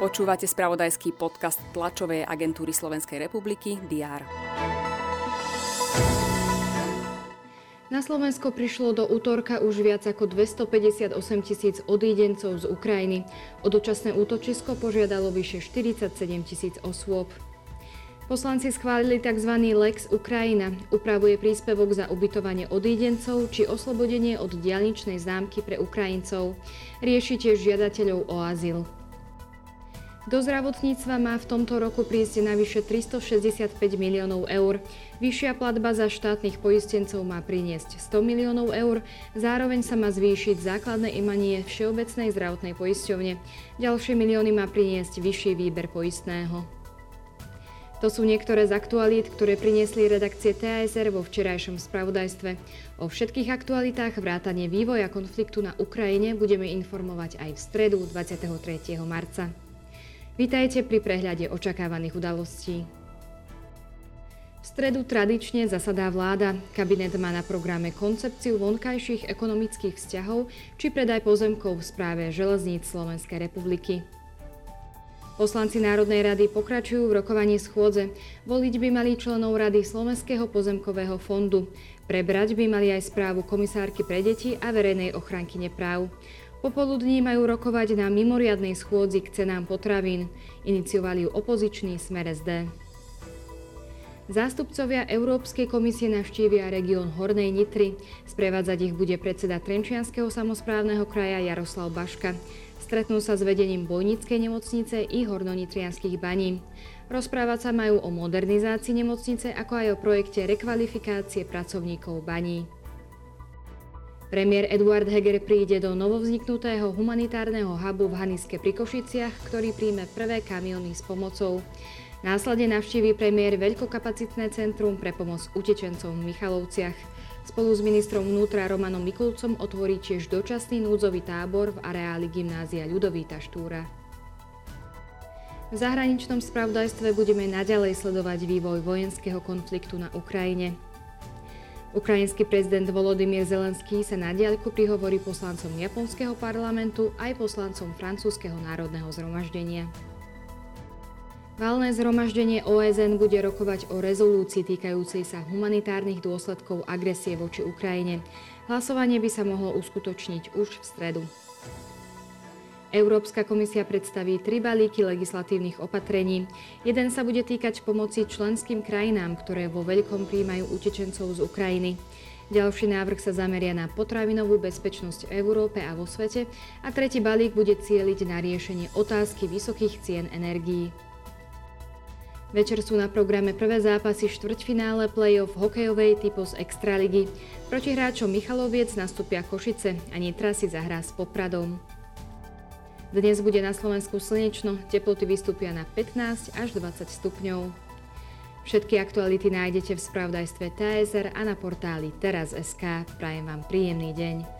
Počúvate spravodajský podcast tlačovej agentúry Slovenskej republiky DR. Na Slovensko prišlo do útorka už viac ako 258 tisíc odídencov z Ukrajiny. O dočasné útočisko požiadalo vyše 47 tisíc osôb. Poslanci schválili tzv. Lex Ukrajina. Upravuje príspevok za ubytovanie odídencov či oslobodenie od dialničnej zámky pre Ukrajincov. Rieši tiež žiadateľov o azyl. Do zdravotníctva má v tomto roku prísť navyše 365 miliónov eur. Vyššia platba za štátnych poistencov má priniesť 100 miliónov eur, zároveň sa má zvýšiť základné imanie Všeobecnej zdravotnej poisťovne. Ďalšie milióny má priniesť vyšší výber poistného. To sú niektoré z aktualít, ktoré priniesli redakcie TASR vo včerajšom spravodajstve. O všetkých aktualitách vrátane vývoja konfliktu na Ukrajine budeme informovať aj v stredu 23. marca. Vítajte pri prehľade očakávaných udalostí. V stredu tradične zasadá vláda. Kabinet má na programe koncepciu vonkajších ekonomických vzťahov či predaj pozemkov v správe železníc Slovenskej republiky. Poslanci Národnej rady pokračujú v rokovaní schôdze. Voliť by mali členov Rady Slovenského pozemkového fondu. Prebrať by mali aj správu komisárky pre deti a verejnej ochranky nepráv. Popoludní majú rokovať na mimoriadnej schôdzi k cenám potravín. Iniciovali ju opozičný smer SD. Zástupcovia Európskej komisie navštívia región Hornej Nitry. Sprevádzať ich bude predseda Trenčianského samozprávneho kraja Jaroslav Baška. Stretnú sa s vedením Bojnickej nemocnice i Hornonitrianských baní. Rozprávať sa majú o modernizácii nemocnice, ako aj o projekte rekvalifikácie pracovníkov baní. Premiér Eduard Heger príde do novovzniknutého humanitárneho hubu v Haniske pri Košiciach, ktorý príjme prvé kamiony s pomocou. Následne navštíví premiér veľkokapacitné centrum pre pomoc utečencom v Michalovciach. Spolu s ministrom vnútra Romanom Mikulcom otvorí tiež dočasný núdzový tábor v areáli gymnázia Ľudovíta Štúra. V zahraničnom spravodajstve budeme naďalej sledovať vývoj vojenského konfliktu na Ukrajine. Ukrajinský prezident Volodymyr Zelenský sa na diaľku prihovorí poslancom japonského parlamentu aj poslancom francúzského národného zhromaždenia. Valné zhromaždenie OSN bude rokovať o rezolúcii týkajúcej sa humanitárnych dôsledkov agresie voči Ukrajine. Hlasovanie by sa mohlo uskutočniť už v stredu. Európska komisia predstaví tri balíky legislatívnych opatrení. Jeden sa bude týkať pomoci členským krajinám, ktoré vo veľkom príjmajú utečencov z Ukrajiny. Ďalší návrh sa zameria na potravinovú bezpečnosť v Európe a vo svete a tretí balík bude cieliť na riešenie otázky vysokých cien energií. Večer sú na programe prvé zápasy štvrťfinále play-off hokejovej typu z Extraligy. Proti hráčom Michaloviec nastúpia Košice a Nitra si zahrá s Popradom. Dnes bude na Slovensku slnečno, teploty vystúpia na 15 až 20 stupňov. Všetky aktuality nájdete v spravodajstve TSR a na portáli teraz.sk. Prajem vám príjemný deň.